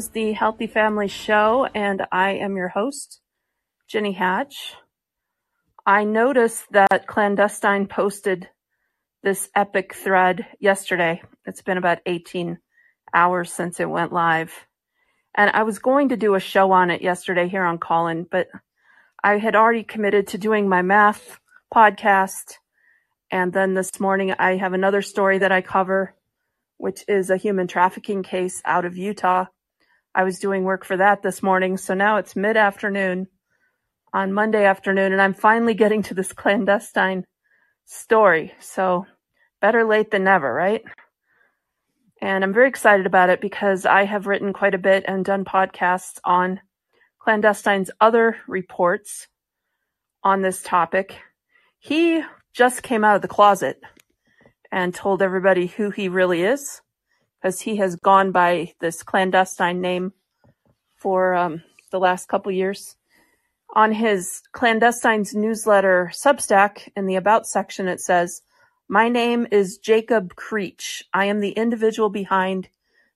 is the Healthy Family Show, and I am your host, Jenny Hatch. I noticed that Clandestine posted this epic thread yesterday. It's been about 18 hours since it went live. And I was going to do a show on it yesterday here on Callin, but I had already committed to doing my math podcast. And then this morning I have another story that I cover, which is a human trafficking case out of Utah. I was doing work for that this morning. So now it's mid afternoon on Monday afternoon and I'm finally getting to this clandestine story. So better late than never, right? And I'm very excited about it because I have written quite a bit and done podcasts on Clandestine's other reports on this topic. He just came out of the closet and told everybody who he really is because he has gone by this clandestine name for um, the last couple years. On his clandestine's newsletter Substack in the About section, it says, my name is Jacob Creech. I am the individual behind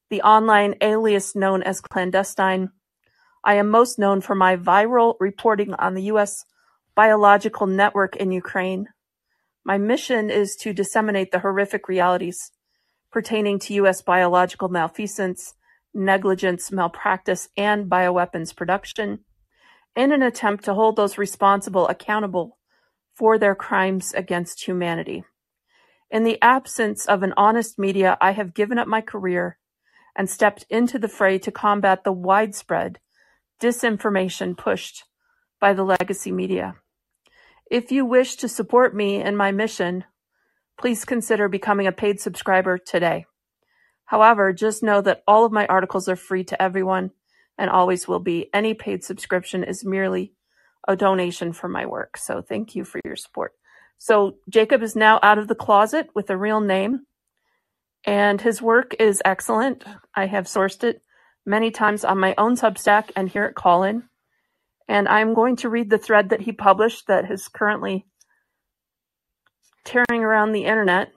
the online alias known as Clandestine. I am most known for my viral reporting on the U.S. biological network in Ukraine. My mission is to disseminate the horrific realities pertaining to U.S. biological malfeasance, negligence, malpractice, and bioweapons production in an attempt to hold those responsible accountable for their crimes against humanity. In the absence of an honest media, I have given up my career and stepped into the fray to combat the widespread disinformation pushed by the legacy media. If you wish to support me in my mission, please consider becoming a paid subscriber today. However, just know that all of my articles are free to everyone and always will be. Any paid subscription is merely a donation for my work. So thank you for your support. So Jacob is now out of the closet with a real name, and his work is excellent. I have sourced it many times on my own Substack and here at Callin. And I'm going to read the thread that he published that is currently tearing around the internet.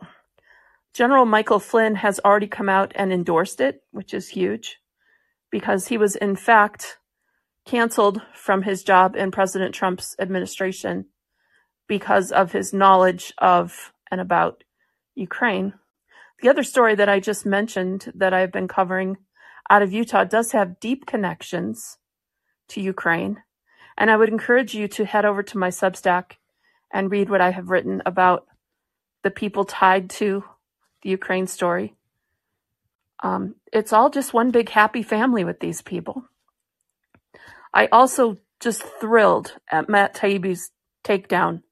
General Michael Flynn has already come out and endorsed it, which is huge because he was in fact canceled from his job in President Trump's administration because of his knowledge of and about Ukraine. The other story that I just mentioned that I've been covering out of Utah does have deep connections to Ukraine. And I would encourage you to head over to my Substack and read what I have written about the people tied to the Ukraine story. Um, it's all just one big happy family with these people. I also just thrilled at Matt Taibbi's takedown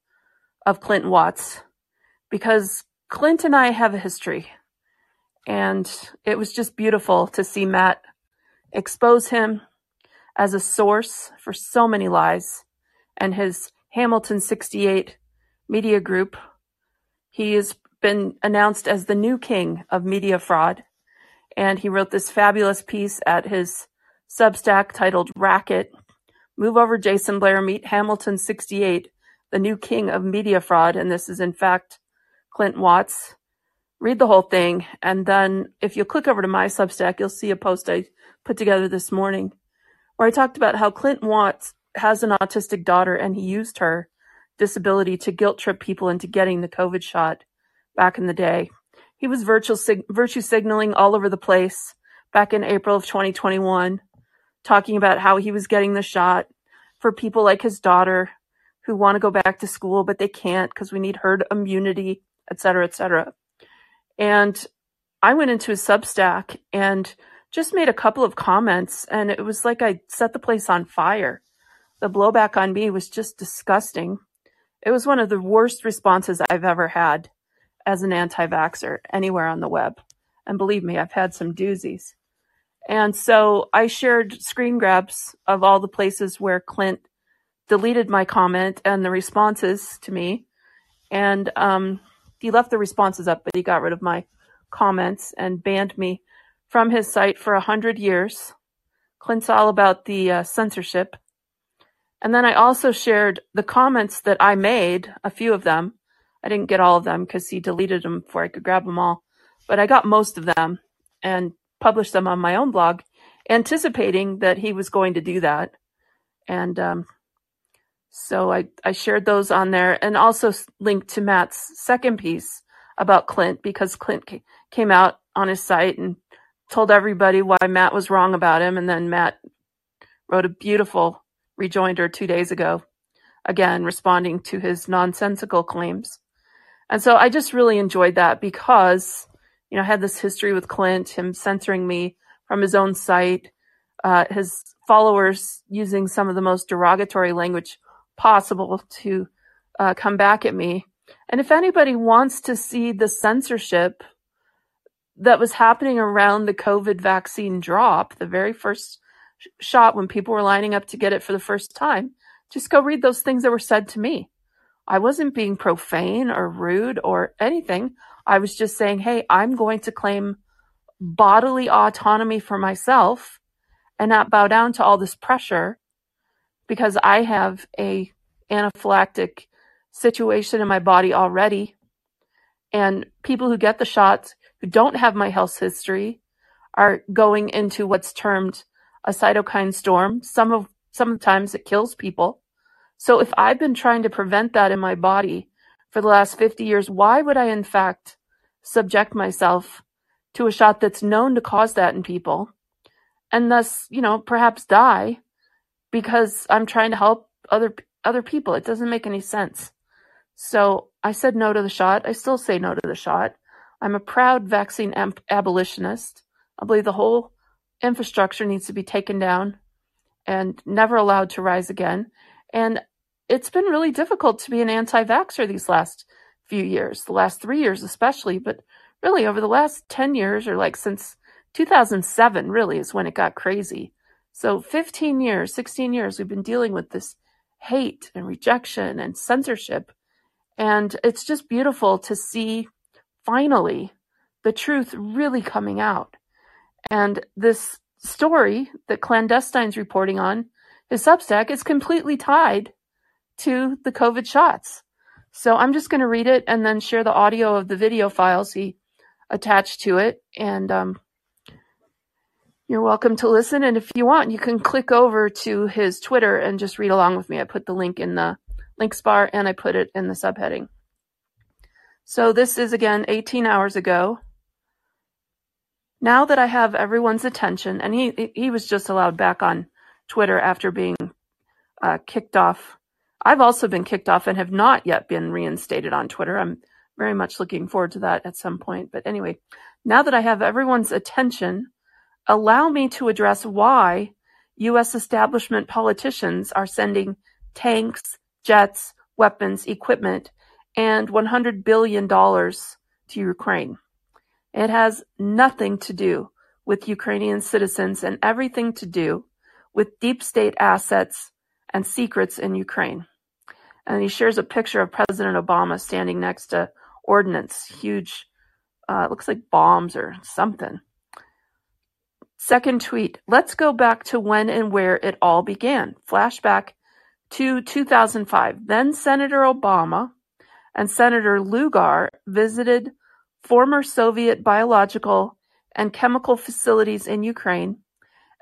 of Clinton Watts because Clint and I have a history. And it was just beautiful to see Matt expose him as a source for so many lies and his Hamilton 68 media group. He has been announced as the new king of media fraud. And he wrote this fabulous piece at his Substack titled Racket. Move over, Jason Blair, meet Hamilton 68 the new king of media fraud, and this is in fact Clint Watts. Read the whole thing, and then if you click over to my Substack, you'll see a post I put together this morning where I talked about how Clint Watts has an autistic daughter and he used her disability to guilt trip people into getting the COVID shot back in the day. He was virtual sig- virtue signaling all over the place back in April of 2021, talking about how he was getting the shot for people like his daughter who want to go back to school, but they can't because we need herd immunity, et cetera, et cetera. And I went into his Substack and just made a couple of comments, and it was like I set the place on fire. The blowback on me was just disgusting. It was one of the worst responses I've ever had as an anti vaxxer anywhere on the web. And believe me, I've had some doozies. And so I shared screen grabs of all the places where Clint deleted my comment and the responses to me. And um, he left the responses up, but he got rid of my comments and banned me from his site for a hundred years. Clint's all about the uh, censorship. And then I also shared the comments that I made, a few of them. I didn't get all of them because he deleted them before I could grab them all, but I got most of them and published them on my own blog anticipating that he was going to do that. And um, so I, I shared those on there and also linked to Matt's second piece about Clint because Clint came out on his site and told everybody why Matt was wrong about him. And then Matt wrote a beautiful rejoinder two days ago, again, responding to his nonsensical claims. And so I just really enjoyed that because, you know, I had this history with Clint, him censoring me from his own site, uh, his followers using some of the most derogatory language possible to uh, come back at me. And if anybody wants to see the censorship that was happening around the COVID vaccine drop, the very first shot when people were lining up to get it for the first time, just go read those things that were said to me. I wasn't being profane or rude or anything. I was just saying, hey, I'm going to claim bodily autonomy for myself and not bow down to all this pressure because I have a anaphylactic situation in my body already. And people who get the shots who don't have my health history are going into what's termed a cytokine storm. Some of sometimes it kills people. So if I've been trying to prevent that in my body for the last 50 years, why would I in fact subject myself to a shot that's known to cause that in people and thus, you know, perhaps die because I'm trying to help other other people. It doesn't make any sense. So I said no to the shot. I still say no to the shot. I'm a proud vaccine ab- abolitionist. I believe the whole infrastructure needs to be taken down and never allowed to rise again. And it's been really difficult to be an anti vaxxer these last few years, the last three years especially, but really over the last 10 years or like since 2007 really is when it got crazy. So 15 years, 16 years, we've been dealing with this hate and rejection and censorship. And it's just beautiful to see finally the truth really coming out. And this story that Clandestine's reporting on, his Substack, is completely tied to the COVID shots. So I'm just going to read it and then share the audio of the video files he attached to it. And um, you're welcome to listen. And if you want, you can click over to his Twitter and just read along with me. I put the link in the links bar and I put it in the subheading. So this is again 18 hours ago. Now that I have everyone's attention, and he he was just allowed back on Twitter after being uh, kicked off. I've also been kicked off and have not yet been reinstated on Twitter. I'm very much looking forward to that at some point. But anyway, now that I have everyone's attention, allow me to address why U.S. establishment politicians are sending tanks, jets, weapons, equipment, and $100 billion to Ukraine. It has nothing to do with Ukrainian citizens and everything to do with deep state assets and secrets in Ukraine. And he shares a picture of President Obama standing next to ordnance, huge, uh, looks like bombs or something. Second tweet, let's go back to when and where it all began. Flashback to 2005. Then Senator Obama and Senator Lugar visited former Soviet biological and chemical facilities in Ukraine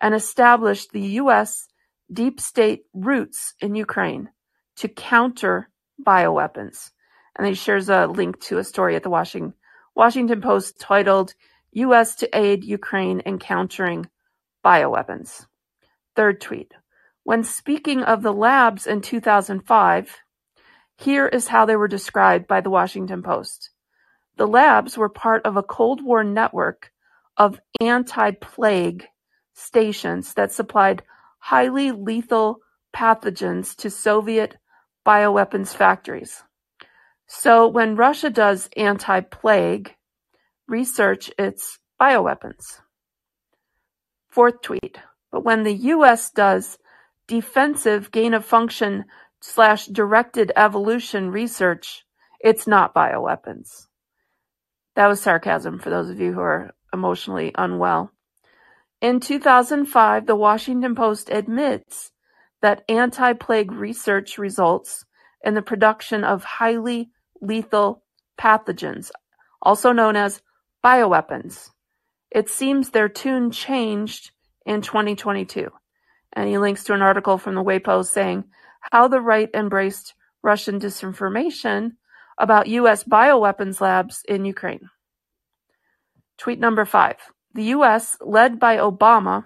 and established the U.S. deep state roots in Ukraine to counter bioweapons. And he shares a link to a story at the Washington, Washington Post titled U.S. to aid Ukraine in countering bioweapons. Third tweet. When speaking of the labs in 2005, here is how they were described by the Washington Post. The labs were part of a Cold War network of anti-plague stations that supplied highly lethal pathogens to Soviet bioweapons factories. So when Russia does anti-plague, research its bioweapons. Fourth tweet. But when the US does defensive gain of function slash directed evolution research, it's not bioweapons. That was sarcasm for those of you who are emotionally unwell. In 2005, the Washington Post admits that anti-plague research results in the production of highly lethal pathogens, also known as bioweapons. It seems their tune changed in 2022. And he links to an article from the WAPO saying how the right embraced Russian disinformation about U.S. bioweapons labs in Ukraine. Tweet number five. The U.S., led by Obama,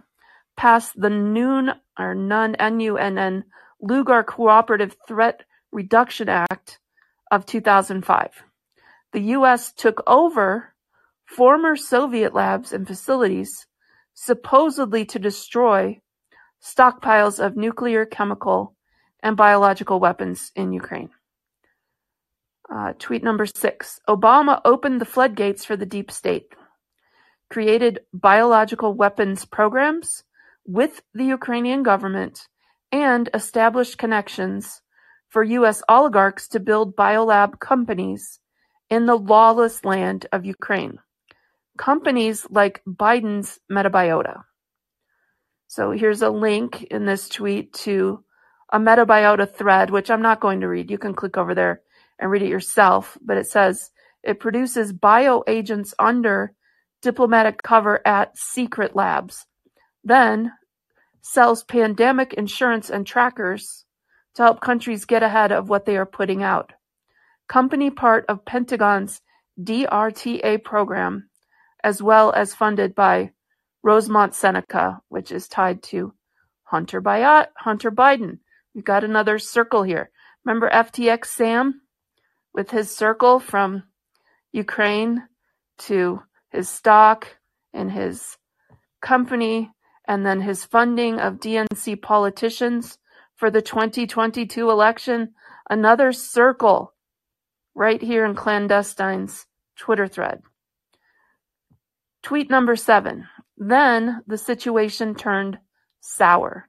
passed the Noon or NUN N-U-N-N Lugar Cooperative Threat Reduction Act of 2005. The U.S. took over former Soviet labs and facilities supposedly to destroy stockpiles of nuclear, chemical, and biological weapons in Ukraine. Uh, tweet number six Obama opened the floodgates for the deep state, created biological weapons programs with the Ukrainian government, and established connections for U.S. oligarchs to build biolab companies in the lawless land of Ukraine. Companies like Biden's Metabiota. So here's a link in this tweet to a Metabiota thread, which I'm not going to read. You can click over there and read it yourself. But it says it produces bioagents under diplomatic cover at secret labs, then sells pandemic insurance and trackers to help countries get ahead of what they are putting out. Company part of Pentagon's DRTA program, as well as funded by Rosemont Seneca, which is tied to Hunter, Hunter Biden. We've got another circle here. Remember FTX Sam with his circle from Ukraine to his stock and his company, and then his funding of DNC politicians for the 2022 election. Another circle right here in Clandestine's Twitter thread. Tweet number seven. Then the situation turned sour.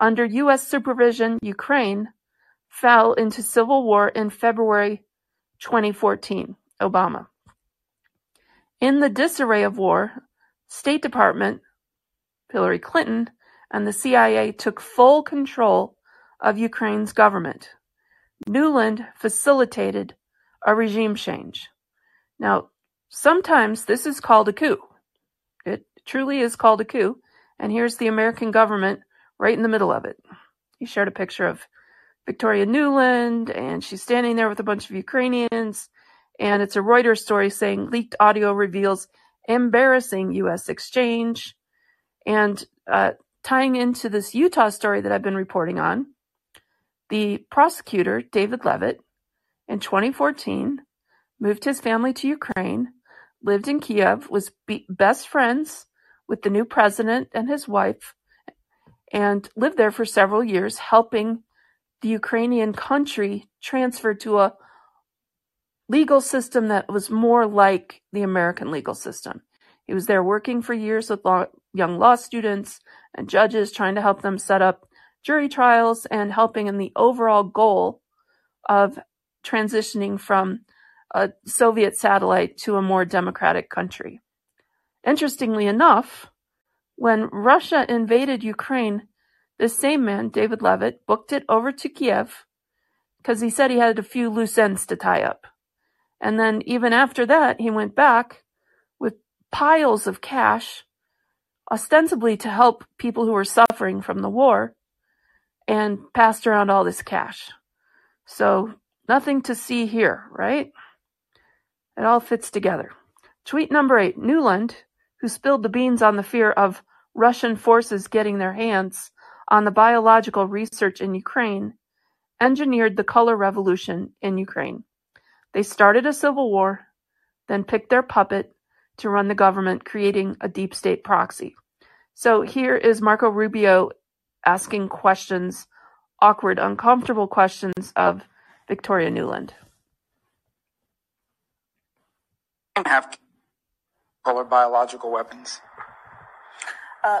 Under U.S. supervision, Ukraine fell into civil war in February 2014. Obama. In the disarray of war, State Department, Hillary Clinton, and the CIA took full control of Ukraine's government. Nuland facilitated a regime change. Now, sometimes this is called a coup. It truly is called a coup. And here's the American government right in the middle of it. He shared a picture of Victoria Nuland, and she's standing there with a bunch of Ukrainians. And it's a Reuters story saying leaked audio reveals embarrassing U.S. exchange. And uh, tying into this Utah story that I've been reporting on, the prosecutor, David Levitt, in 2014, moved his family to Ukraine, lived in Kiev, was be- best friends with the new president and his wife, and lived there for several years, helping the Ukrainian country transferred to a legal system that was more like the American legal system. He was there working for years with law, young law students and judges, trying to help them set up jury trials and helping in the overall goal of transitioning from a Soviet satellite to a more democratic country. Interestingly enough, when Russia invaded Ukraine, this same man, David Levitt, booked it over to Kiev because he said he had a few loose ends to tie up. And then even after that, he went back with piles of cash, ostensibly to help people who were suffering from the war, and passed around all this cash. So Nothing to see here, right? It all fits together. Tweet number eight Nuland, who spilled the beans on the fear of Russian forces getting their hands on the biological research in Ukraine, engineered the color revolution in Ukraine. They started a civil war, then picked their puppet to run the government, creating a deep state proxy. So here is Marco Rubio asking questions, awkward, uncomfortable questions of Victoria Nuland. have color biological weapons? Uh,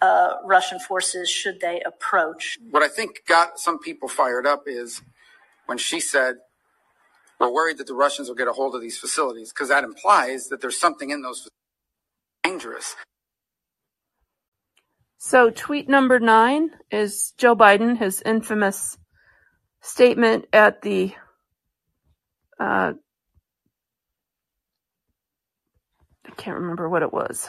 uh, Russian forces should they approach. What I think got some people fired up is when she said, we're worried that the Russians will get a hold of these facilities, because that implies that there's something in those dangerous. So, tweet number nine is Joe Biden, his infamous statement at the uh, I can't remember what it was.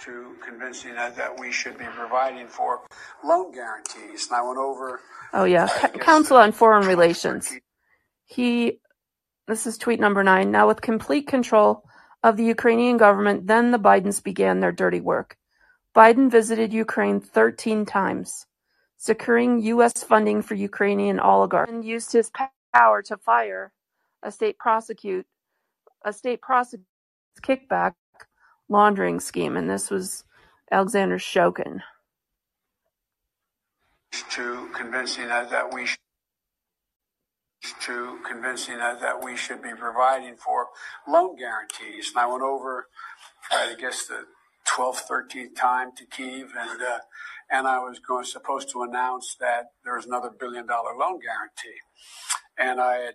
To convincing us that we should be providing for loan guarantees. And I went over. Oh, yeah. Council on Foreign Relations. He, this is tweet number nine. Now, with complete control of the Ukrainian government, then the Bidens began their dirty work. Biden visited Ukraine 13 times, securing U.S. funding for Ukrainian oligarchs, and used his power to fire a state prosecute a state prosecutor's kickback laundering scheme, and this was Alexander Shokin. To convincing us that we to convincing us that we should be providing for loan guarantees. And I went over, I guess, the 12th, 13th time to Kiev, and uh, and I was going supposed to announce that there was another billion dollar loan guarantee, and I had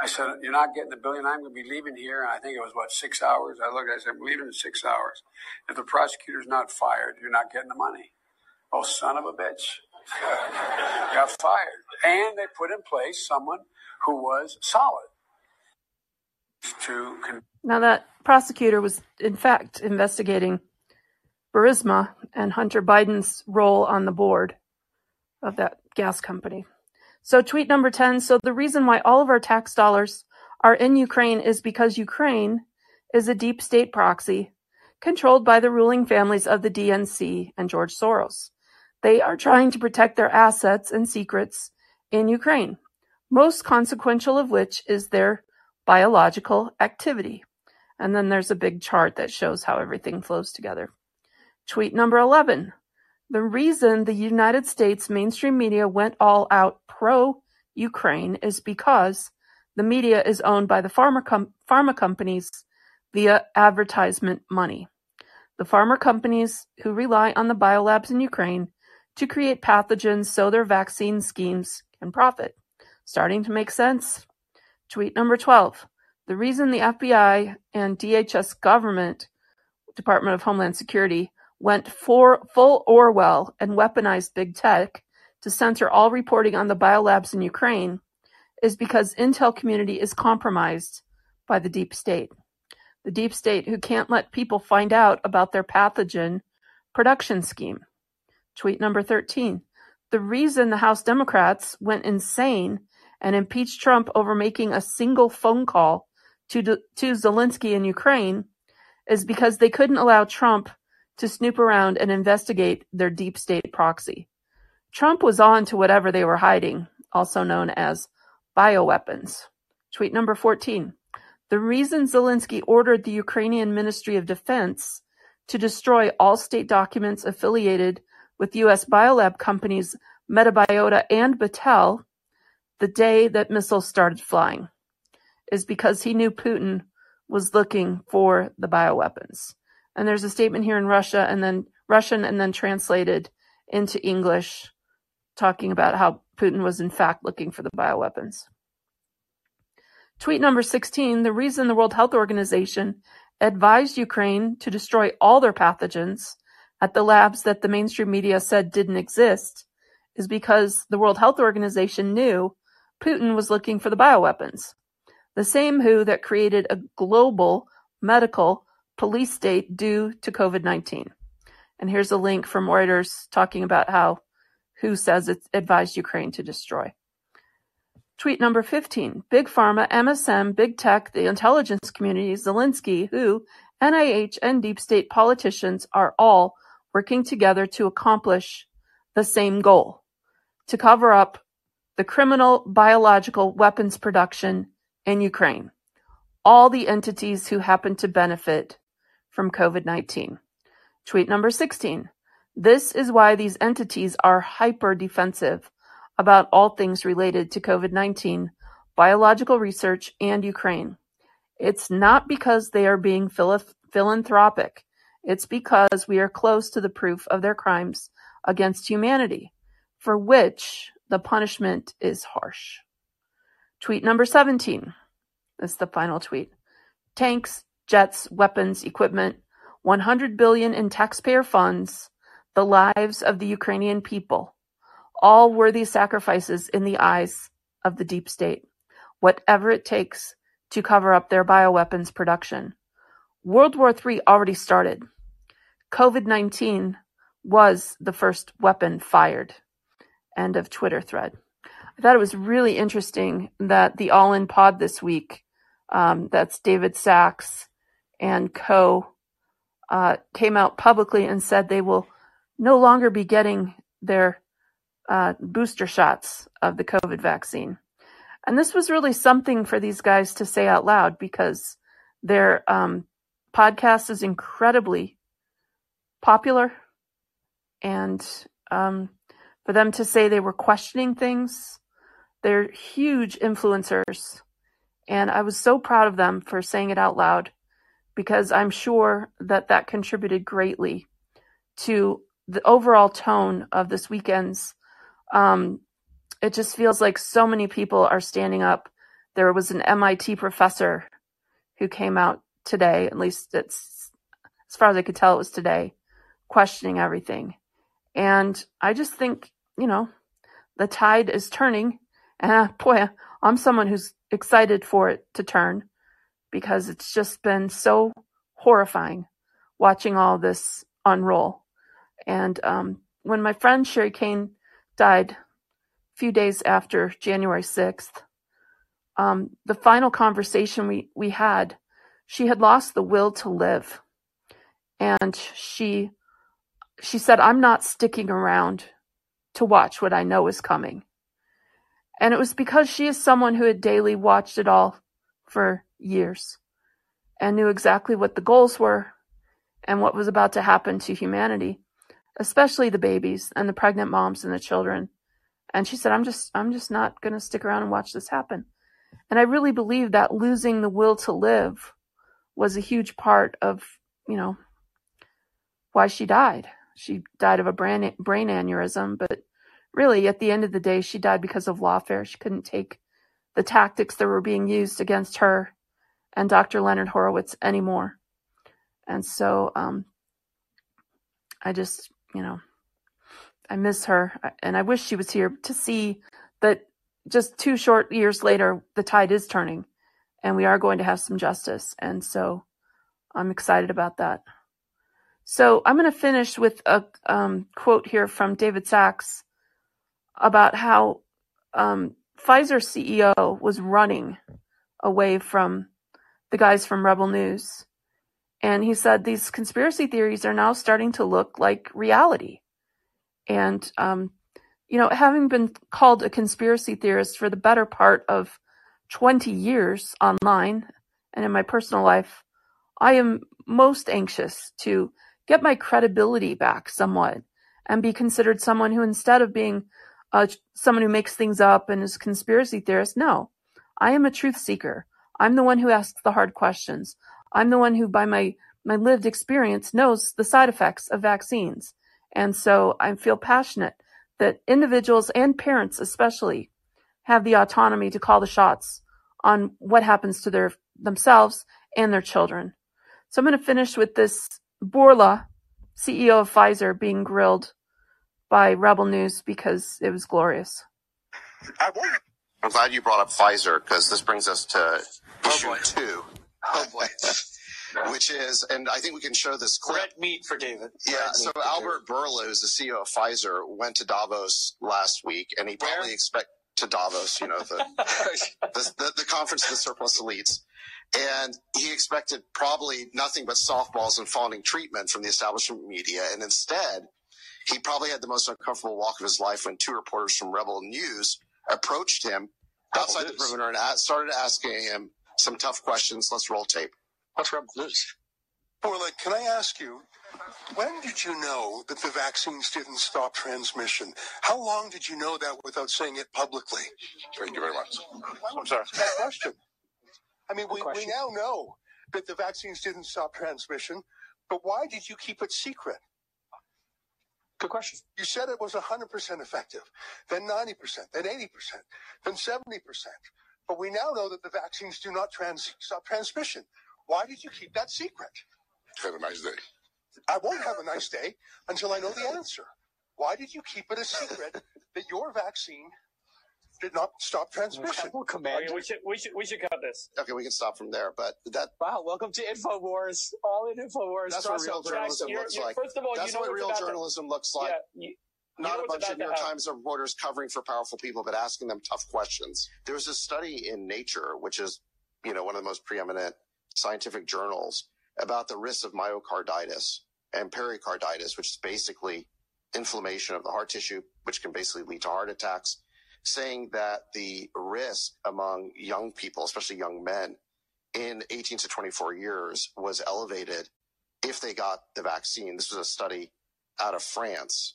I said, You're not getting the billion. I'm going to be leaving here. And I think it was, what, six hours? I looked, I said, I'm leaving in six hours. If the prosecutor's not fired, you're not getting the money. Oh, son of a bitch. Got fired. And they put in place someone who was solid. To con- now, that prosecutor was, in fact, investigating Burisma and Hunter Biden's role on the board of that gas company. So tweet number 10. So the reason why all of our tax dollars are in Ukraine is because Ukraine is a deep state proxy controlled by the ruling families of the DNC and George Soros. They are trying to protect their assets and secrets in Ukraine, most consequential of which is their biological activity. And then there's a big chart that shows how everything flows together. Tweet number 11. The reason the United States mainstream media went all out pro-Ukraine is because the media is owned by the pharma companies via advertisement money. The pharma companies who rely on the biolabs in Ukraine to create pathogens so their vaccine schemes can profit. Starting to make sense? Tweet number 12. The reason the FBI and DHS government, Department of Homeland Security, went for full Orwell and weaponized big tech to censor all reporting on the biolabs in Ukraine is because intel community is compromised by the deep state. The deep state who can't let people find out about their pathogen production scheme. Tweet number 13. The reason the House Democrats went insane and impeached Trump over making a single phone call to, to Zelensky in Ukraine is because they couldn't allow Trump to snoop around and investigate their deep state proxy. Trump was on to whatever they were hiding, also known as bioweapons. Tweet number 14. The reason Zelensky ordered the Ukrainian Ministry of Defense to destroy all state documents affiliated with U.S. biolab companies Metabiota and Battelle the day that missiles started flying is because he knew Putin was looking for the bioweapons. And there's a statement here in Russia and then Russian and then translated into English talking about how Putin was in fact looking for the bioweapons. Tweet number 16, the reason the World Health Organization advised Ukraine to destroy all their pathogens at the labs that the mainstream media said didn't exist is because the World Health Organization knew Putin was looking for the bioweapons. The same WHO that created a global medical police state due to COVID-19. And here's a link from Reuters talking about how WHO says it advised Ukraine to destroy. Tweet number 15. Big Pharma, MSM, Big Tech, the intelligence community, Zelensky, WHO, NIH, and deep state politicians are all working together to accomplish the same goal to cover up the criminal biological weapons production in Ukraine, all the entities who happen to benefit from COVID 19. Tweet number 16. This is why these entities are hyper defensive about all things related to COVID 19, biological research, and Ukraine. It's not because they are being philanthropic. It's because we are close to the proof of their crimes against humanity, for which the punishment is harsh. Tweet number 17. This is the final tweet. Tanks, jets, weapons, equipment, 100 billion in taxpayer funds, the lives of the Ukrainian people, all worthy sacrifices in the eyes of the deep state, whatever it takes to cover up their bioweapons production. World War III already started. COVID 19 was the first weapon fired. End of Twitter thread. I thought it was really interesting that the All In Pod this week, um, that's David Sacks and co, uh, came out publicly and said they will no longer be getting their uh, booster shots of the COVID vaccine. And this was really something for these guys to say out loud because their um, podcast is incredibly popular. And um, for them to say they were questioning things, they're huge influencers. And I was so proud of them for saying it out loud because I'm sure that that contributed greatly to the overall tone of this weekend's um, it just feels like so many people are standing up. There was an MIT professor who came out today, at least it's as far as I could tell, it was today, questioning everything. And I just think, you know, the tide is turning. And boy, I'm someone who's excited for it to turn because it's just been so horrifying watching all this unroll. And um, when my friend Sherri Kane died a few days after January 6th, um, the final conversation we, we had, she had lost the will to live. And she, she said, I'm not sticking around to watch what I know is coming. And it was because she is someone who had daily watched it all for years and knew exactly what the goals were and what was about to happen to humanity, especially the babies and the pregnant moms and the children and she said, I'm just, I'm just not going to stick around and watch this happen. And I really believe that losing the will to live was a huge part of, you know, why she died. She died of a brain, brain aneurysm, but really at the end of the day, she died because of lawfare. She couldn't take the tactics that were being used against her and Dr. Leonard Horowitz anymore. And so, um, I just, you know, I miss her, and I wish she was here to see that just two short years later, the tide is turning, and we are going to have some justice. And so I'm excited about that. So I'm going to finish with a um, quote here from David Sacks about how um, Pfizer CEO was running away from the guys from Rebel News. And he said these conspiracy theories are now starting to look like reality. And, um, you know, having been called a conspiracy theorist for the better part of 20 years online and in my personal life, I am most anxious to get my credibility back somewhat and be considered someone who, instead of being uh, someone who makes things up and is a conspiracy theorist, no, I am a truth seeker. I'm the one who asks the hard questions. I'm the one who, by my, my lived experience, knows the side effects of vaccines. And so I feel passionate that individuals and parents especially have the autonomy to call the shots on what happens to their themselves and their children. So I'm going to finish with this Bourla, CEO of Pfizer, being grilled by Rebel News because it was glorious. I'm glad you brought up Pfizer because this brings us to Oh, issue oh two. Oh boy. which is, and I think we can show this clip. Red meat for David. Yeah. Red so Albert Bourla, who's the CEO of Pfizer, went to Davos last week, and he probably Where? expect to Davos, you know, the, the, the, the conference of the surplus elites. And he expected probably nothing but softballs and fawning treatment from the establishment media. And instead, he probably had the most uncomfortable walk of his life when two reporters from Rebel News approached him outside the perimeter and started asking him some tough questions. Let's roll tape. What's Rebel News? Orla, can I ask you, when did you know that the vaccines didn't stop transmission? How long did you know that without saying it publicly? Thank you very much. I'm sorry. That question. I mean, we, we now know that the vaccines didn't stop transmission, but why did you keep it secret? Good question. You said it was 100% effective, then 90%, then 80%, then 70%. But we now know that the vaccines do not trans- stop transmission. Why did you keep that secret? Have a nice day. I won't have a nice day until I know the answer. Why did you keep it a secret that your vaccine did not stop transmission? Well, Commander. Okay, we should we should we should cut this. Okay, we can stop from there, but that Wow, welcome to InfoWars. All in InfoWars. That's what real journalism You're- looks like. First of all, that's you know what real about to- journalism looks like. yeah, you, you Not a bunch of New York. Times reporters covering for powerful people, but asking them tough questions. There was a study in Nature, which is, you know, one of the most preeminent scientific journals, about the risks of myocarditis and pericarditis, which is basically inflammation of the heart tissue, which can basically lead to heart attacks, saying that the risk among young people, especially young men, in 18 to 24 years was elevated if they got the vaccine. This was a study out of France.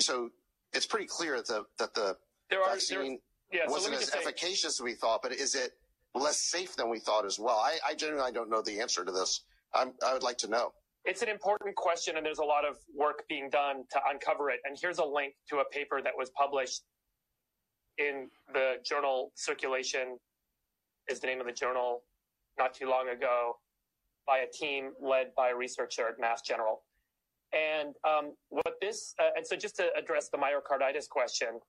So it's pretty clear that the, that the There are there, vaccine yeah. Wasn't me as say, efficacious as we thought, but is it less safe than we thought as well? I, I genuinely don't know the answer to this. I'm, I would like to know. it's an important question, and there's a lot of work being done to uncover it. And here's a link to a paper that was published in the journal Circulation, is the name of the journal, not too long ago, by a team led by a researcher at Mass General. And um, what this, uh, and so just to address the myocarditis question,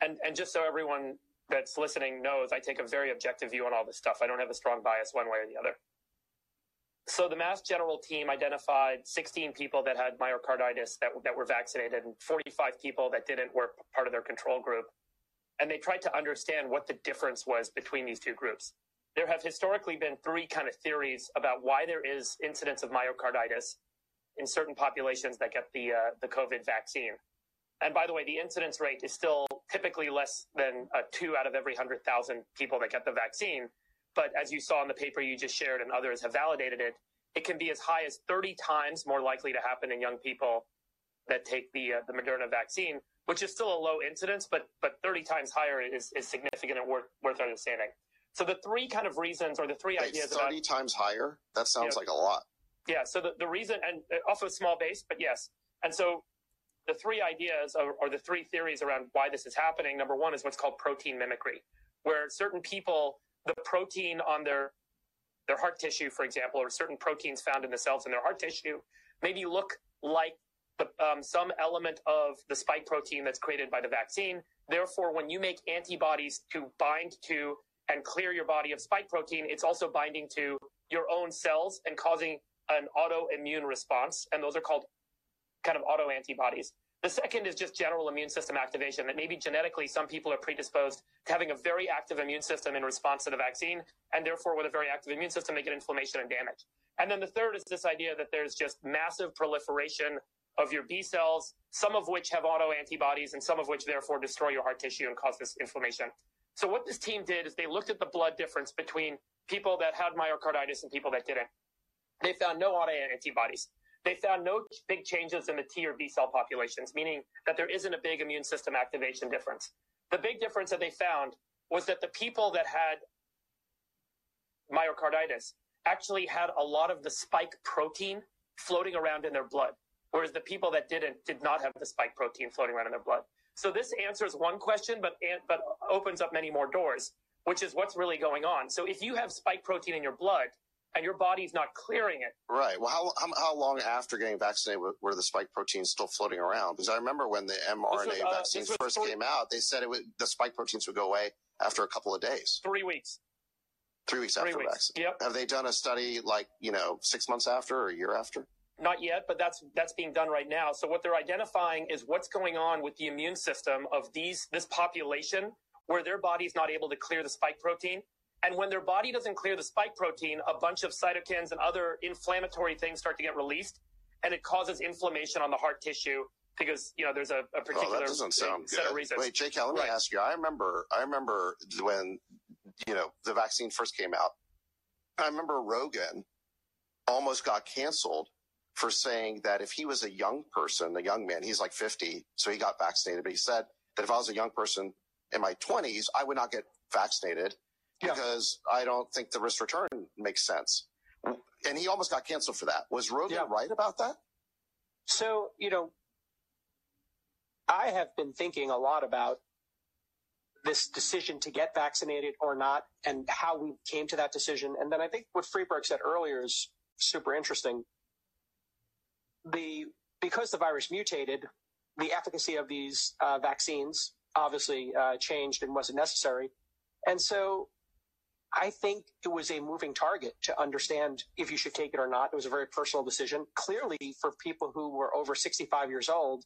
and and just so everyone that's listening knows, I take a very objective view on all this stuff. I don't have a strong bias one way or the other. So the Mass General team identified 16 people that had myocarditis that, that were vaccinated and 45 people that didn't were part of their control group. And they tried to understand what the difference was between these two groups. There have historically been three kind of theories about why there is incidence of myocarditis in certain populations that get the, uh, the COVID vaccine. And by the way, the incidence rate is still typically less than uh, two out of every 100,000 people that get the vaccine. But as you saw in the paper you just shared and others have validated it, it can be as high as 30 times more likely to happen in young people that take the uh, the Moderna vaccine, which is still a low incidence, but but 30 times higher is, is significant and worth worth understanding. So the three kind of reasons or the three Wait, ideas 30 about times higher? That sounds Yeah. like a lot. Yeah. So the, the reason and uh, off a small base, but yes. And so the three ideas or the three theories around why this is happening. Number one is what's called protein mimicry, where certain people, the protein on their their heart tissue, for example, or certain proteins found in the cells in their heart tissue, maybe look like the, um, some element of the spike protein that's created by the vaccine. Therefore, when you make antibodies to bind to and clear your body of spike protein, it's also binding to your own cells and causing an autoimmune response. And those are called kind of auto antibodies. The second is just general immune system activation, that maybe genetically some people are predisposed to having a very active immune system in response to the vaccine, and therefore with a very active immune system, they get inflammation and damage. And then the third is this idea that there's just massive proliferation of your B cells, some of which have auto antibodies, and some of which therefore destroy your heart tissue and cause this inflammation. So what this team did is they looked at the blood difference between people that had myocarditis and people that didn't. They found no auto antibodies. They found no big changes in the T or B cell populations, meaning that there isn't a big immune system activation difference. The big difference that they found was that the people that had myocarditis actually had a lot of the spike protein floating around in their blood, whereas the people that didn't did not have the spike protein floating around in their blood. So this answers one question, but but opens up many more doors, which is what's really going on. So if you have spike protein in your blood and your body's not clearing it, Right. Well, how, how, long after getting vaccinated were, the spike proteins still floating around? Because I remember when the mRNA was, uh, vaccines first three- came out, they said it would, the spike proteins would go away after a couple of days, three weeks. three weeks Three after weeks. vaccine. Yep. Have they done a study like, you know, six months after or a year after? Not yet, but that's that's being done right now. So what they're identifying is what's going on with the immune system of these this population where their body's not able to clear the spike protein. And when their body doesn't clear the spike protein, a bunch of cytokines and other inflammatory things start to get released, and it causes inflammation on the heart tissue because you know there's a, a particular Oh, that doesn't sound set of reasons. Wait, Jake, let me Right. ask you. I remember, I remember when you know the vaccine first came out. I remember Rogan almost got canceled for saying that if he was a young person, a young man, he's like 50, so he got vaccinated. But he said that if I was a young person in my 20s, I would not get vaccinated Yeah. because I don't think the risk return makes sense. And he almost got canceled for that. Was Rogan Yeah. right about that? So, you know, I have been thinking a lot about this decision to get vaccinated or not and how we came to that decision. And then I think what Friedberg said earlier is super interesting. The because the virus mutated, the efficacy of these uh, vaccines obviously uh, changed and wasn't necessary. And so I think it was a moving target to understand if you should take it or not. It was a very personal decision. Clearly, for people who were over 65 years old,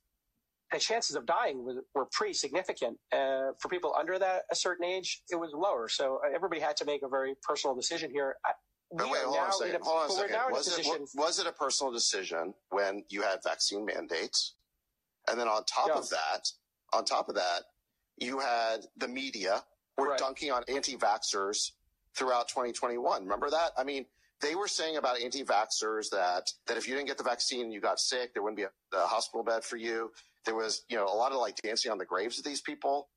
the chances of dying were, were pretty significant. Uh, for people under that a certain age, it was lower. So uh, everybody had to make a very personal decision here. I, But we wait, hold on a second. a- hold on a second. in a Was it, was it a personal decision when you had vaccine mandates? And then on top of that, on top of that, you had the media were Right. dunking on anti-vaxxers throughout 2021. Remember that? I mean, they were saying about anti-vaxxers that, that if you didn't get the vaccine, you got sick, there wouldn't be a, a hospital bed for you. There was, you know, a lot of like dancing on the graves of these people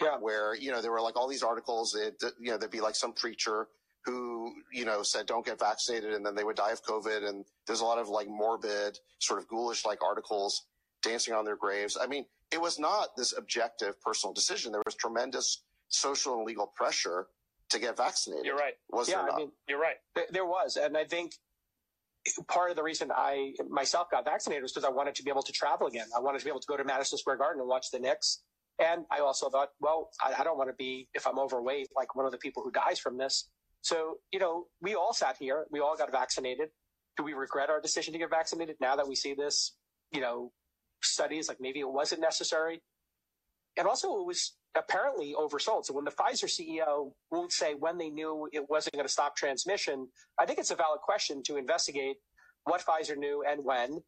Yeah. where you know there were like all these articles that that, you know there'd be like some preacher who you know said don't get vaccinated and then they would die of covid and there's a lot of like morbid sort of ghoulish like articles dancing on their graves i mean it was not this objective personal decision there was tremendous social and legal pressure to get vaccinated You're right. was yeah, there not I mean, You're right. Th- There was, and I think part of the reason I myself got vaccinated was because I wanted to be able to travel again. I wanted to be able to go to Madison Square Garden and watch the Knicks. And I also thought, well, I, I don't want to be, if I'm overweight, like one of the people who dies from this. So, you know, we all sat here, we all got vaccinated. Do we regret our decision to get vaccinated now that we see this, you know, studies like maybe it wasn't necessary? And also, it was apparently oversold. So when the Pfizer CEO won't say when they knew it wasn't going to stop transmission, I think it's a valid question to investigate what Pfizer knew and when,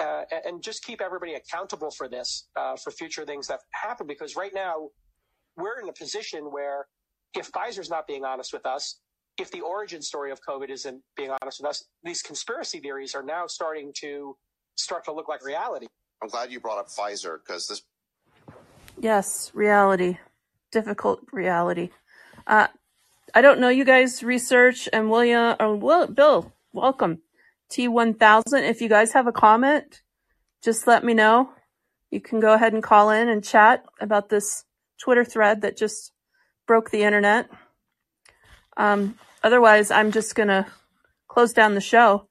uh, and- just keep everybody accountable for this uh, for future things that happen. Because right now we're in a position where if Pfizer's not being honest with us, if the origin story of COVID isn't being honest with us, these conspiracy theories are now starting to start to look like reality. i'm glad you brought up pfizer because this Yes, reality. Difficult reality. Uh, I don't know you guys research and William or Will, Bill, welcome. T1000. If you guys have a comment, just let me know. You can go ahead and call in and chat about this Twitter thread that just broke the internet. Um, otherwise, I'm just going to close down the show.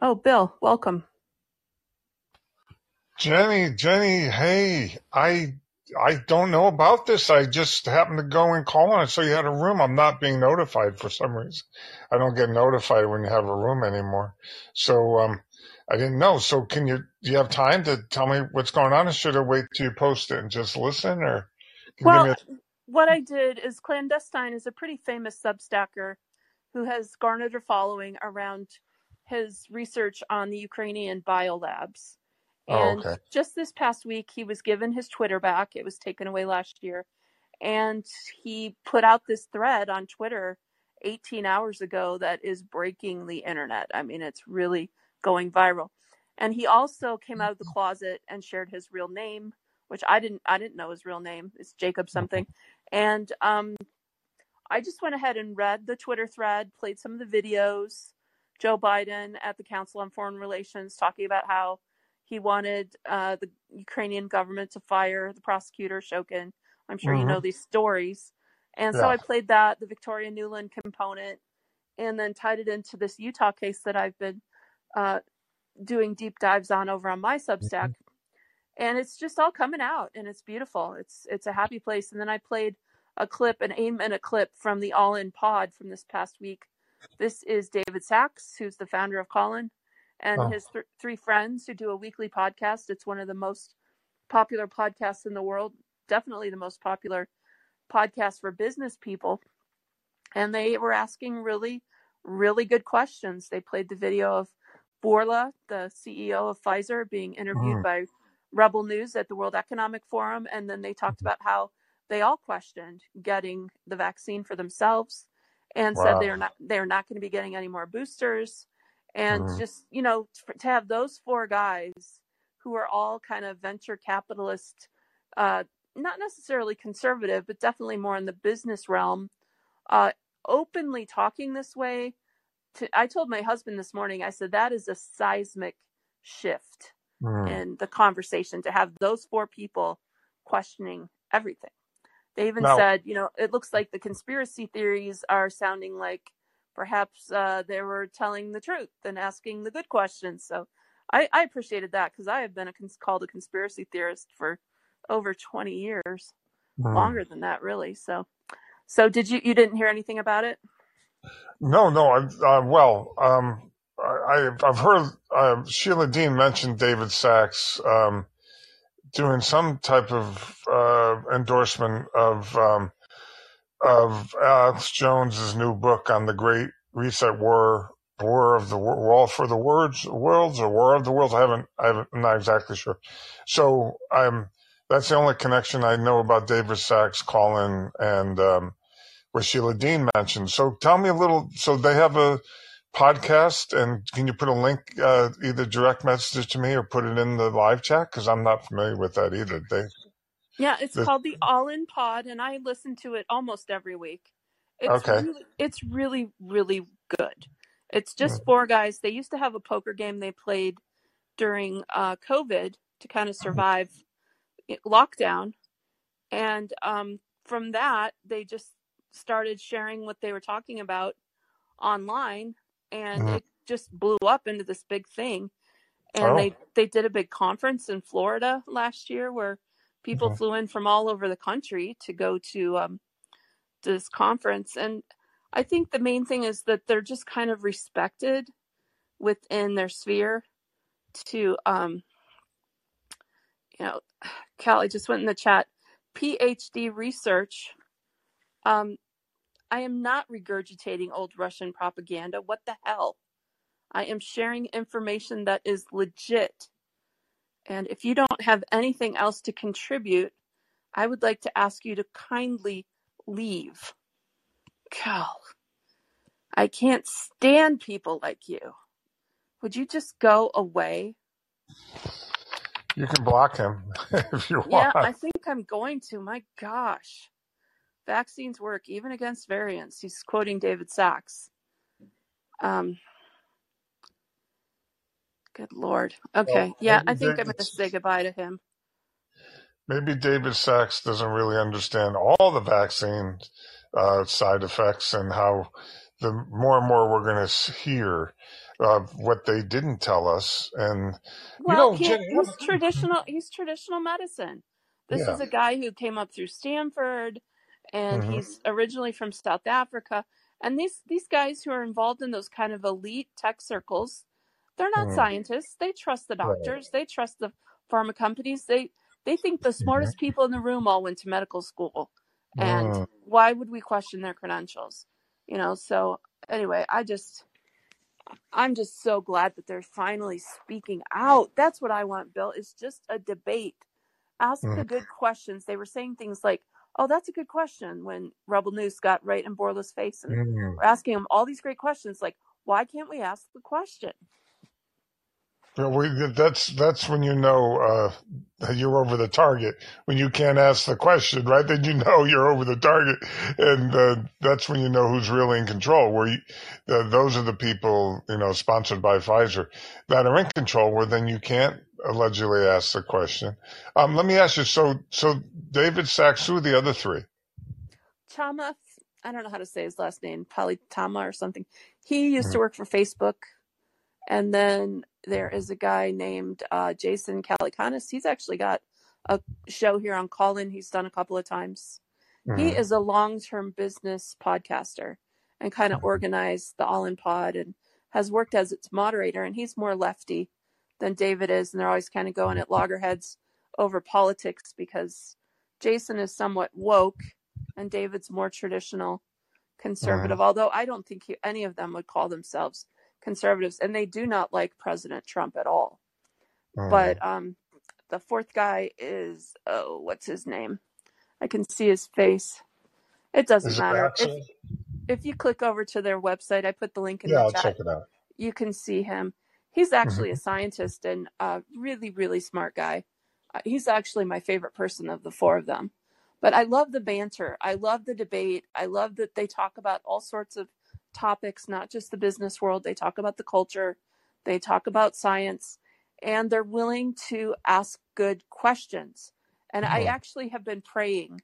Oh, Bill, welcome. Jenny, Jenny, hey, I I don't know about this. I just happened to go and call on it. So you had a room. I'm not being notified for some reason. I don't get notified when you have a room anymore. So um, I didn't know. So can you do you have time to tell me what's going on, or should I wait till you post it and just listen, or can you Well, give me what I did is Clandestine is a pretty famous Substacker who has garnered a following around his research on the Ukrainian biolabs. Oh, And okay. just this past week, he was given his Twitter back. It was taken away last year. And he put out this thread on Twitter 18 hours ago that is breaking the internet. I mean, it's really going viral. And he also came out of the closet and shared his real name, which I didn't I didn't know his real name. It's Jacob something. And um I just went ahead and read the Twitter thread, played some of the videos. Joe Biden at the Council on Foreign Relations talking about how he wanted uh, the Ukrainian government to fire the prosecutor Shokin. I'm sure you know Mhm. these stories. And so I played that, the Victoria Nuland component, and then tied it into this Utah case that I've been uh, doing deep dives on over on my Substack. And it's just all coming out, and it's beautiful. It's it's a happy place. And then I played a clip, an aim and a clip from the All In Pod from this past week. This is David Sacks, who's the founder of Callin, and Oh. his th- three friends who do a weekly podcast. It's one of the most popular podcasts in the world, definitely the most popular podcast for business people. And they were asking really, really good questions. They played the video of Bourla, the CEO of Pfizer, being interviewed Mm. by Rebel News at the World Economic Forum, and then they talked about how they all questioned getting the vaccine for themselves and said they're not they're not going to be getting any more boosters and Mhm. just you know to have those four guys who are all kind of venture capitalist uh not necessarily conservative but definitely more in the business realm uh openly talking this way to, i told my husband this morning i said that is a seismic shift Mm. in the conversation to have those four people questioning everything they even Now- said, you know, it looks like the conspiracy theories are sounding like perhaps uh, they were telling the truth and asking the good questions. So I, I appreciated that because I have been a cons- called a conspiracy theorist for over 20 years, Mm. longer than that, really. So, so did you you didn't hear anything about it? No, no. I, uh, well, um, I, I've I've heard uh, Sheila Dean mentioned David Sacks um, doing some type of uh, endorsement of um, of Alex Jones's new book on the Great Reset War, War of the War for the Words, Worlds, or War of the Worlds. I haven't, I haven't, I'm not exactly sure. So I'm. That's the only connection I know about David Sacks Callin, and um, what Sheila Dean mentioned. So tell me a little. So they have a podcast, and can you put a link, uh, either direct message to me or put it in the live chat? Because I'm not familiar with that either. They, Yeah, it's the, called the All In Pod, and I listen to it almost every week. It's okay. really, it's really, really good. It's Mm, just four guys. They used to have a poker game they played during uh, COVID to kind of survive i- lockdown, and um, from that they just started sharing what they were talking about online, and mm. it just blew up into this big thing. And Oh. they they did a big conference in Florida last year where people mhm. flew in from all over the country to go to um, this conference. And I think the main thing is that they're just kind of respected within their sphere to, um, you know, Cal, I just went in the chat, PhD research. Um, I am not regurgitating old Russian propaganda. What the hell? I am sharing information that is legit. And if you don't have anything else to contribute, I would like to ask you to kindly leave. Cal, I can't stand people like you. Would you just go away? You can block him if you want. Yeah. I think I'm going to. My gosh. Vaccines work even against variants. He's quoting David Sacks. Um, good Lord. Well, Okay. Yeah, I maybe think I'm going to say goodbye to him. maybe David Sacks doesn't really understand all the vaccine uh, side effects and how the more and more we're going to hear of what they didn't tell us. And you Well, know, he Jenny, he's traditional he's traditional medicine. This yeah, is a guy who came up through Stanford and hmm he's originally from South Africa. And these these guys who are involved in those kind of elite tech circles, they're not mm, scientists. They trust the right, doctors, they trust the pharma companies. They they think the hmm smartest people in the room all went to medical school. And mm, why would we question their credentials? You know, so anyway, I just I'm just so glad that they're finally speaking out. That's what I want, Bill. It's just a debate. Ask mm, the good questions. They were saying things like, "Oh, that's a good question." When Rebel News got right in Bourla's face, and mm. we're asking him all these great questions, like, "Why can't we ask the question?" But we, that's that's when you know uh, you're over the target. When you can't ask the question, right? Then you know you're over the target, and uh, that's when you know who's really in control. Where you, uh, those are the people, you know, sponsored by Pfizer, that are in control. Where then you can't allegedly ask the question. Um, let me ask you. So, so David Sacks, who are the other three? Chama, I don't know how to say his last name, Palitama or something. He used Mm, to work for Facebook, and then there is a guy named uh, Jason Calacanis. He's actually got a show here on Callin. He's done a couple of times. He mm, is a long-term business podcaster and kind of organized the All in Pod and has worked as its moderator. And he's more lefty than David is, and they're always kind of going at loggerheads over politics because Jason is somewhat woke and David's more traditional conservative. mm, Although I don't think he, any of them would call themselves conservatives, and they do not like President Trump at all. mm, But um, the fourth guy is oh, what's his name? I can see his face. It doesn't it matter. If if you click over to their website, I put the link in Yeah, the I'll chat. check it out. You can see him. He's actually a scientist and a really, really smart guy. Uh, He's actually my favorite person of the four of them. But I love the banter. I love the debate. I love that they talk about all sorts of topics, not just the business world. They talk about the culture, they talk about science, and they're willing to ask good questions. And I Oh, actually have been praying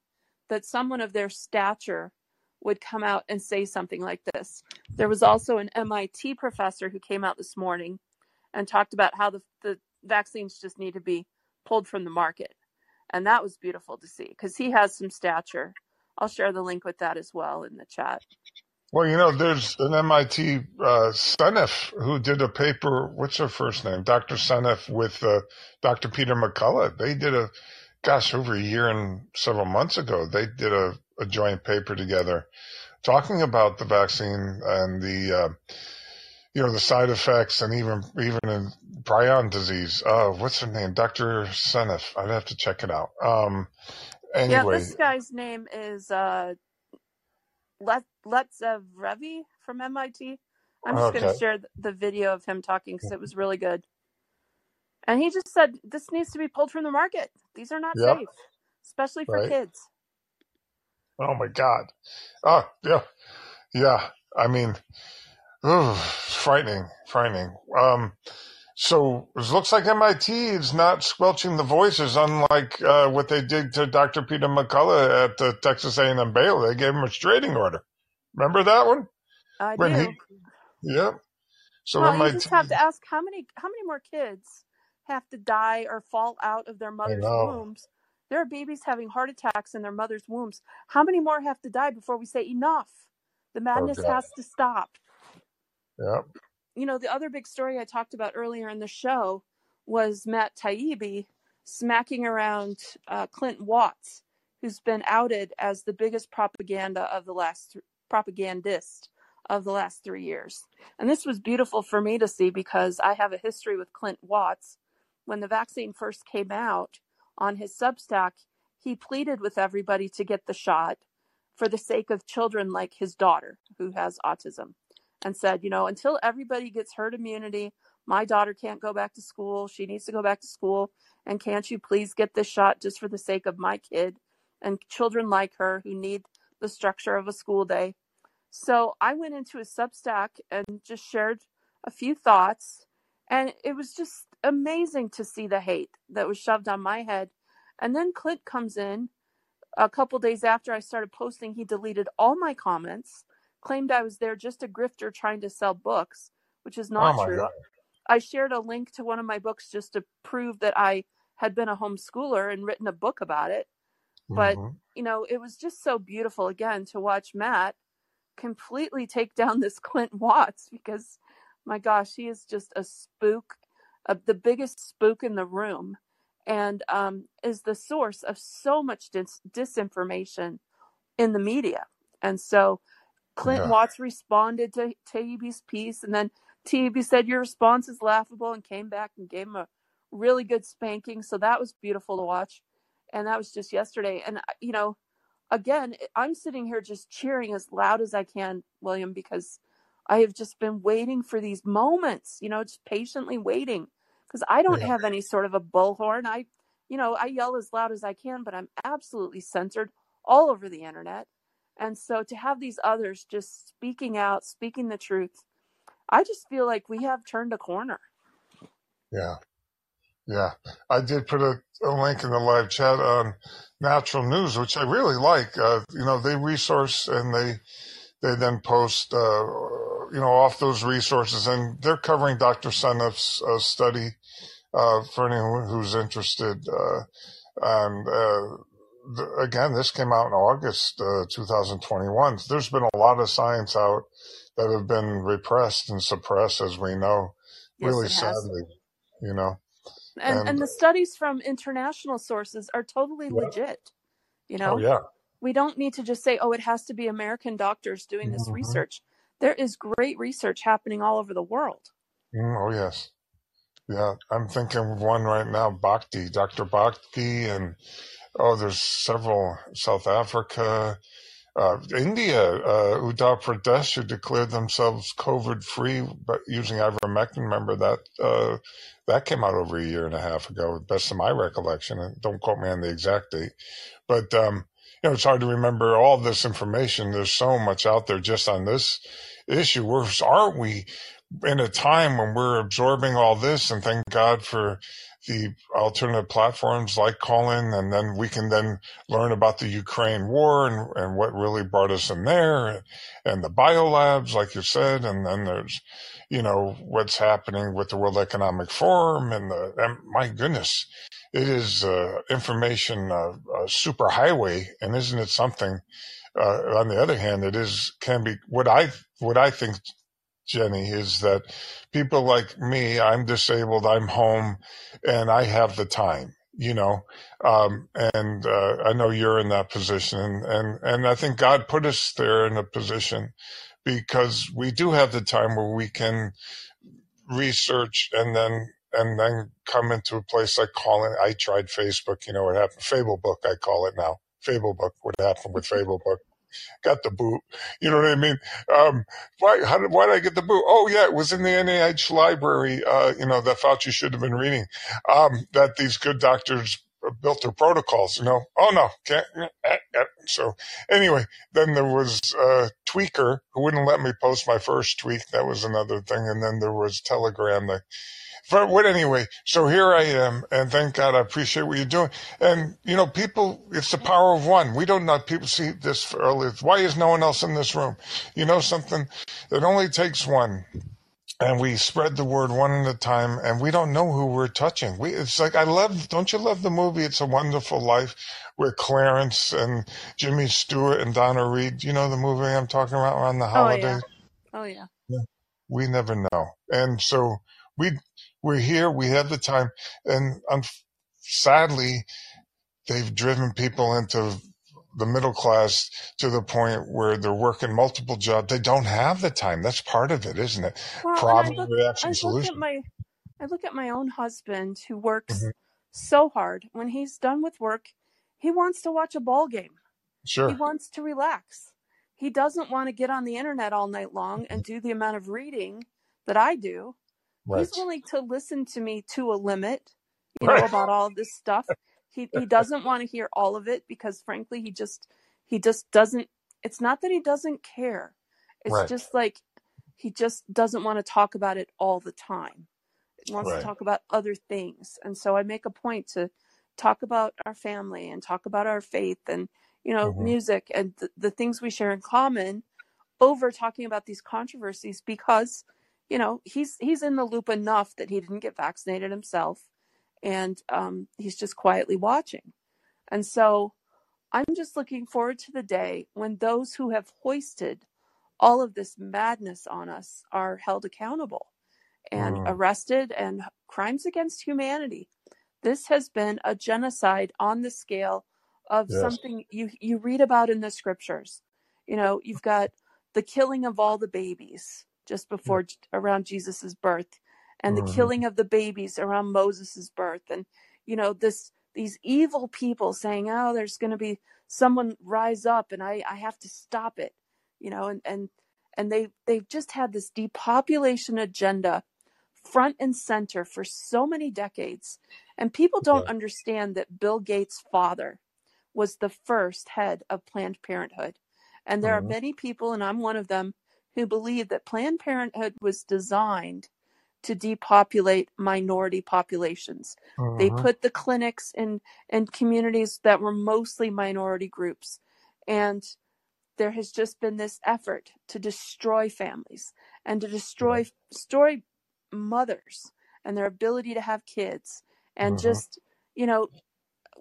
that someone of their stature would come out and say something like this. There was also an MIT professor who came out this morning and talked about how the, the vaccines just need to be pulled from the market. And that was beautiful to see because he has some stature. I'll share the link with that as well in the chat. Well, you know, there's an MIT uh, Seneff who did a paper. What's her first name? Dr. Seneff with uh, Dr. Peter McCullough. They did a, gosh, over a year and several months ago, they did a, a joint paper together talking about the vaccine and the, uh, you know, the side effects and even even in prion disease. Uh, what's her name? Dr. Seneff. I'd have to check it out. Um, anyway. Yeah, this guy's name is uh, Let Letzev Revi from MIT. I'm just going to share the video of him talking because it was really good. And he just said this needs to be pulled from the market. These are not Yep. safe, especially for Right. kids. Oh my God. Oh yeah, yeah. I mean, ooh, frightening, frightening. Um, so it looks like MIT is not squelching the voices, unlike uh, what they did to Dr. Peter McCullough at uh, Texas A&M Baylor. They gave him a restraining order. Remember that one? I When do. he, yeah. So Well, you just have to ask how many how many more kids have to die or fall out of their mother's wombs. There are babies having heart attacks in their mother's wombs. How many more have to die before we say enough? The Oh madness has to stop. Yeah. You know, the other big story I talked about earlier in the show was Matt Taibbi smacking around uh, Clint Watts, who's been outed as the biggest propaganda of the last th- propagandist of the last three years. And this was beautiful for me to see because I have a history with Clint Watts. When the vaccine first came out on his Substack, he pleaded with everybody to get the shot for the sake of children like his daughter who has autism and said, you know, until everybody gets herd immunity, my daughter can't go back to school. She needs to go back to school. And can't you please get this shot just for the sake of my kid and children like her who need the structure of a school day? So I went into a Substack and just shared a few thoughts. And it was just amazing to see the hate that was shoved on my head. And then Clint comes in a couple days after I started posting, he deleted all my comments, claimed I was there just a grifter trying to sell books, which is Oh not my true. God. I shared a link to one of my books just to prove that I had been a homeschooler and written a book about it. But, hmm you know, it was just so beautiful again to watch Matt completely take down this Clint Watts because, my gosh, he is just a spook, uh, the biggest spook in the room, and um, is the source of so much dis- disinformation in the media. And so Clint Yeah. Watts responded to Taibbi's piece, and then Taibbi said, Your response is laughable, and came back and gave him a really good spanking. So that was beautiful to watch. And that was just yesterday. And, uh, you know, again, I'm sitting here just cheering as loud as I can, William, because I have just been waiting for these moments, you know, just patiently waiting. Because I don't Yeah. have any sort of a bullhorn. I, you know, I yell as loud as I can, but I'm absolutely censored all over the internet. And so to have these others just speaking out, speaking the truth, I just feel like we have turned a corner. Yeah. Yeah. I did put a, a link in the live chat on Natural News, which I really like. Uh, you know, they resource and they they then post, uh, you know, off those resources, and they're covering Dr. Seneff's uh, study uh, for anyone who's interested. Uh, and uh, again, this came out in August uh, 2021. There's been a lot of science out that have been repressed and suppressed, as we know, Yes, really sadly. You know, And and and the studies from international sources are totally yeah. legit. You know. Oh yeah. we don't need to just say, oh, it has to be American doctors doing this hmm research. There is great research happening all over the world. Mm, oh yes. Yeah, I'm thinking of one right now, Bhakdi, Dr. Bhakdi, and oh, there's several, South Africa, uh, India, uh, Uttar Pradesh, who declared themselves COVID free, but using ivermectin. Remember that, uh, that came out over a year and a half ago, best of my recollection. Don't quote me on the exact date, but, um, you know, it's hard to remember all this information. There's so much out there just on this issue. We're, aren't we in a time when we're absorbing all this and thank God for the alternative platforms like Callin, and then we can then learn about the Ukraine war and, and what really brought us in there and, the biolabs, like you said, and then there's, you know, what's happening with the World Economic Forum and the, and my goodness, it is uh, information uh, super highway, and isn't it something? Uh, on the other hand, it is can be what I what I think Jenny, is that people like me, I'm disabled, I'm home, and I have the time, you know. Um, and uh, I know you're in that position, and and I think God put us there in a position because we do have the time where we can research and then and then come into a place like calling. I tried Facebook, you know what happened? Fable book, I call it now. Fable book. What happened with Fable book? Got the boot. You know what I mean? Um, why, how did, why did I get the boot? Oh, yeah, it was in the NIH library, uh, you know, that Fauci should have been reading, um, that these good doctors built their protocols, you know. Oh, no, can't. Eh, eh. So anyway, then there was uh, Tweaker who wouldn't let me post my first tweet. That was another thing. And then there was Telegram that but what anyway, so here I am, and thank God I appreciate what you're doing. And you know, people, it's the power of one. We don't know people see this early. Why is no one else in this room? You know something? It only takes one. And we spread the word one at a time, and we don't know who we're touching. We, it's like I love. Don't you love the movie "It's a Wonderful Life" where Clarence and Jimmy Stewart and Donna Reed? You know the movie I'm talking about around the holidays. Oh yeah. Oh yeah. yeah. We never know, and so we we're here, we have the time, and um, sadly, they've driven people into the middle class to the point where they're working multiple jobs. They don't have the time. That's part of it, isn't it? Well, Problem, look, reaction, I solution. Look at my, I look at my own husband who works mm-hmm. so hard. When he's done with work, he wants to watch a ball game. Sure. He wants to relax. He doesn't want to get on the internet all night long and do the amount of reading that I do. Right. He's willing to listen to me to a limit, you Right. know, about all of this stuff. He he doesn't want to hear all of it because frankly he just he just doesn't it's not that he doesn't care. It's Right. just like he just doesn't want to talk about it all the time. He wants to talk about other things. And so I make a point to talk about our family and talk about our faith and you know Mhm. music and the, the things we share in common over talking about these controversies because you know he's he's in the loop enough that he didn't get vaccinated himself and um, he's just quietly watching and so i'm just looking forward to the day when those who have hoisted all of this madness on us are held accountable and Mm. arrested and crimes against humanity this has been a genocide on the scale of Yes. something you you read about in the scriptures you know you've got the killing of all the babies just before around Jesus's birth and the Mhm. killing of the babies around Moses's birth and you know this these evil people saying oh there's going to be someone rise up and I I have to stop it you know and and and they they've just had this depopulation agenda front and center for so many decades and people don't understand that Bill Gates' father was the first head of Planned Parenthood and there are Mhm. many people and I'm one of them who believe that Planned Parenthood was designed to depopulate minority populations. They Mhm. put the clinics in in communities that were mostly minority groups and there has just been this effort to destroy families and to destroy destroy mothers and their ability to have kids and Mhm. just you know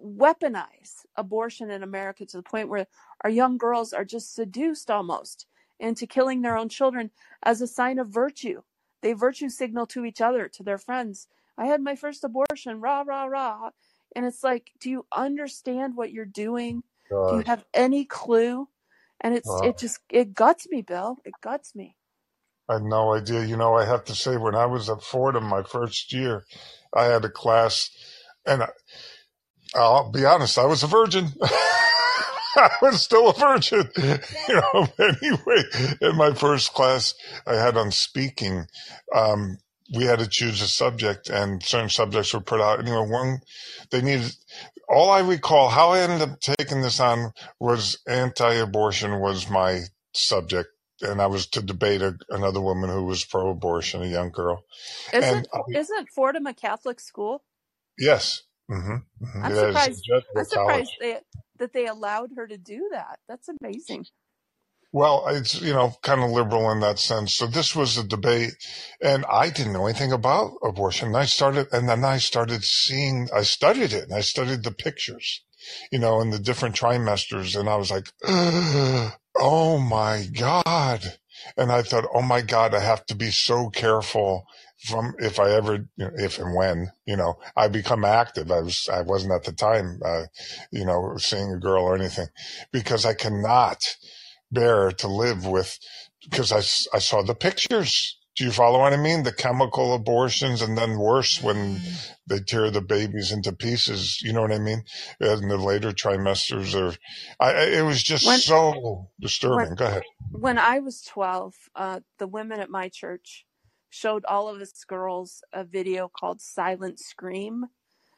weaponize abortion in America to the point where our young girls are just seduced almost into killing their own children as a sign of virtue. They virtue signal to each other, to their friends. I had my first abortion, rah, rah, rah. And it's like, do you understand what you're doing? Do you have any clue? And it's Wow. it just it guts me, Bill. It guts me. I had no idea. You know, I have to say, when I was at Fordham my first year, I had a class, and I, I'll be honest, I was a virgin. I was still a virgin, you know. Anyway, in my first class, I had on speaking. Um, we had to choose a subject, and certain subjects were put out. Anyway, one they needed. All I recall, how I ended up taking this on was anti-abortion was my subject, and I was to debate a, another woman who was pro-abortion, a young girl. Isn't I, isn't Fordham a Catholic school? yes, hmm hmm I'm surprised. I'm college. surprised they, that they allowed her to do that. That's amazing. Well, it's, you know, kind of liberal in that sense. So this was a debate and I didn't know anything about abortion. And I started, and then I started seeing, I studied it and I studied the pictures, you know, and the different trimesters. And I was like, oh my God. And I thought, oh my God, I have to be so careful from if I ever, you know, if and when, you know, I become active. I was, I wasn't at the time, uh, you know, seeing a girl or anything because I cannot bear to live with because I, I saw the pictures. Do you follow what I mean? The chemical abortions and then worse when they tear the babies into pieces. You know what I mean? In the later trimesters or I, it was just When so when disturbing. Go ahead. when I was 12, uh, the women at my church showed all of us girls a video called Silent Scream,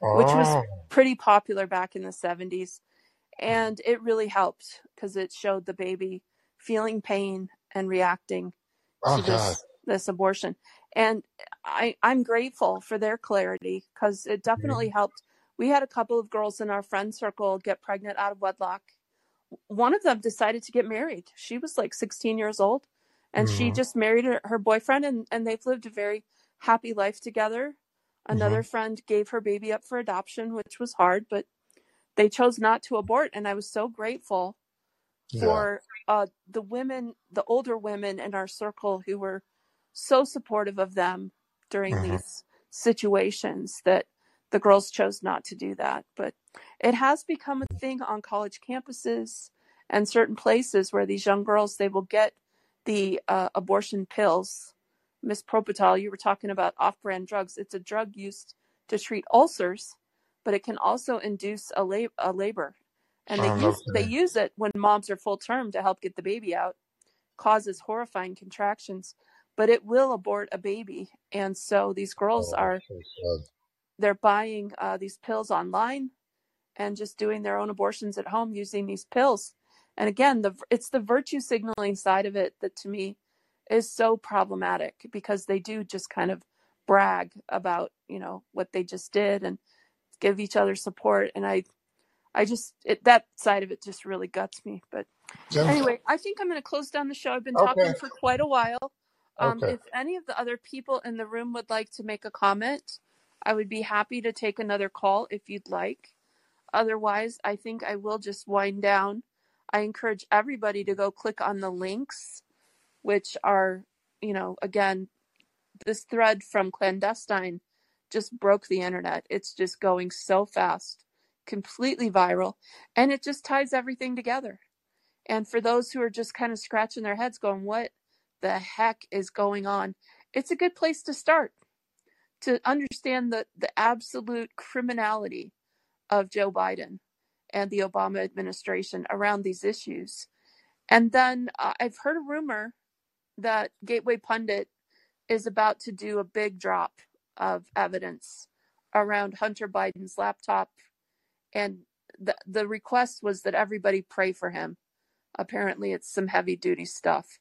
which was Oh, pretty popular back in the 70s. Mm-hmm. And it really helped because it showed the baby feeling pain and reacting oh to God. this this abortion. And I I'm grateful for their clarity because it definitely mm-hmm. helped. We had a couple of girls in our friend circle get pregnant out of wedlock. One of them decided to get married. She was like 16 years old and she Mhm. just married her, her boyfriend and, and they've lived a very happy life together. Another Mhm. friend gave her baby up for adoption, which was hard, but they chose not to abort. And I was so grateful Yeah. for uh, the women, the older women in our circle who were so supportive of them during Mhm. these situations that the girls chose not to do that. But it has become a thing on college campuses and certain places where these young girls they will get the uh, abortion pills. Miss Propital, you were talking about off-brand drugs. It's a drug used to treat ulcers, but it can also induce a, lab- a labor. And they Oh, use they use it when moms are full term to help get the baby out. Causes horrifying contractions, but it will abort a baby. And so these girls Oh, are so they're buying uh, these pills online and just doing their own abortions at home using these pills. And again, the it's the virtue signaling side of it that to me is so problematic because they do just kind of brag about you know what they just did and give each other support. And I I just it, that side of it just really guts me. But Jen, anyway, I think I'm going to close down the show. I've been talking for quite a while. Um, Okay. if any of the other people in the room would like to make a comment, I would be happy to take another call if you'd like. Otherwise, I think I will just wind down. I encourage everybody to go click on the links, which are, you know, again, this thread from Clandestine just broke the internet. It's just going so fast, completely viral, and it just ties everything together. And for those who are just kind of scratching their heads going, what the heck is going on? It's a good place to start to understand the, the absolute criminality of Joe Biden and the Obama administration around these issues. And then uh, I've heard a rumor that Gateway Pundit is about to do a big drop of evidence around Hunter Biden's laptop. And the, the request was that everybody pray for him. Apparently, it's some heavy duty stuff.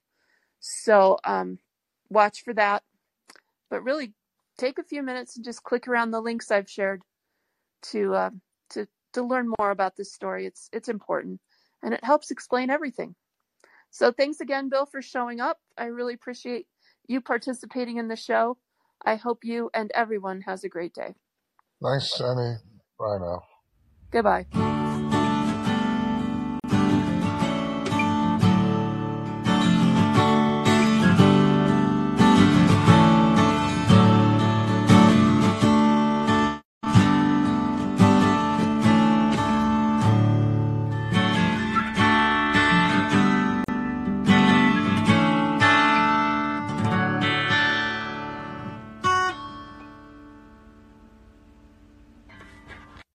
So um, watch for that. But really, take a few minutes and just click around the links I've shared to uh, to to learn more about this story. It's it's important and it helps explain everything. So thanks again, Bill, for showing up. I really appreciate you participating in the show. I hope you and everyone has a great day. Thanks, Jenny. Bye now. Goodbye.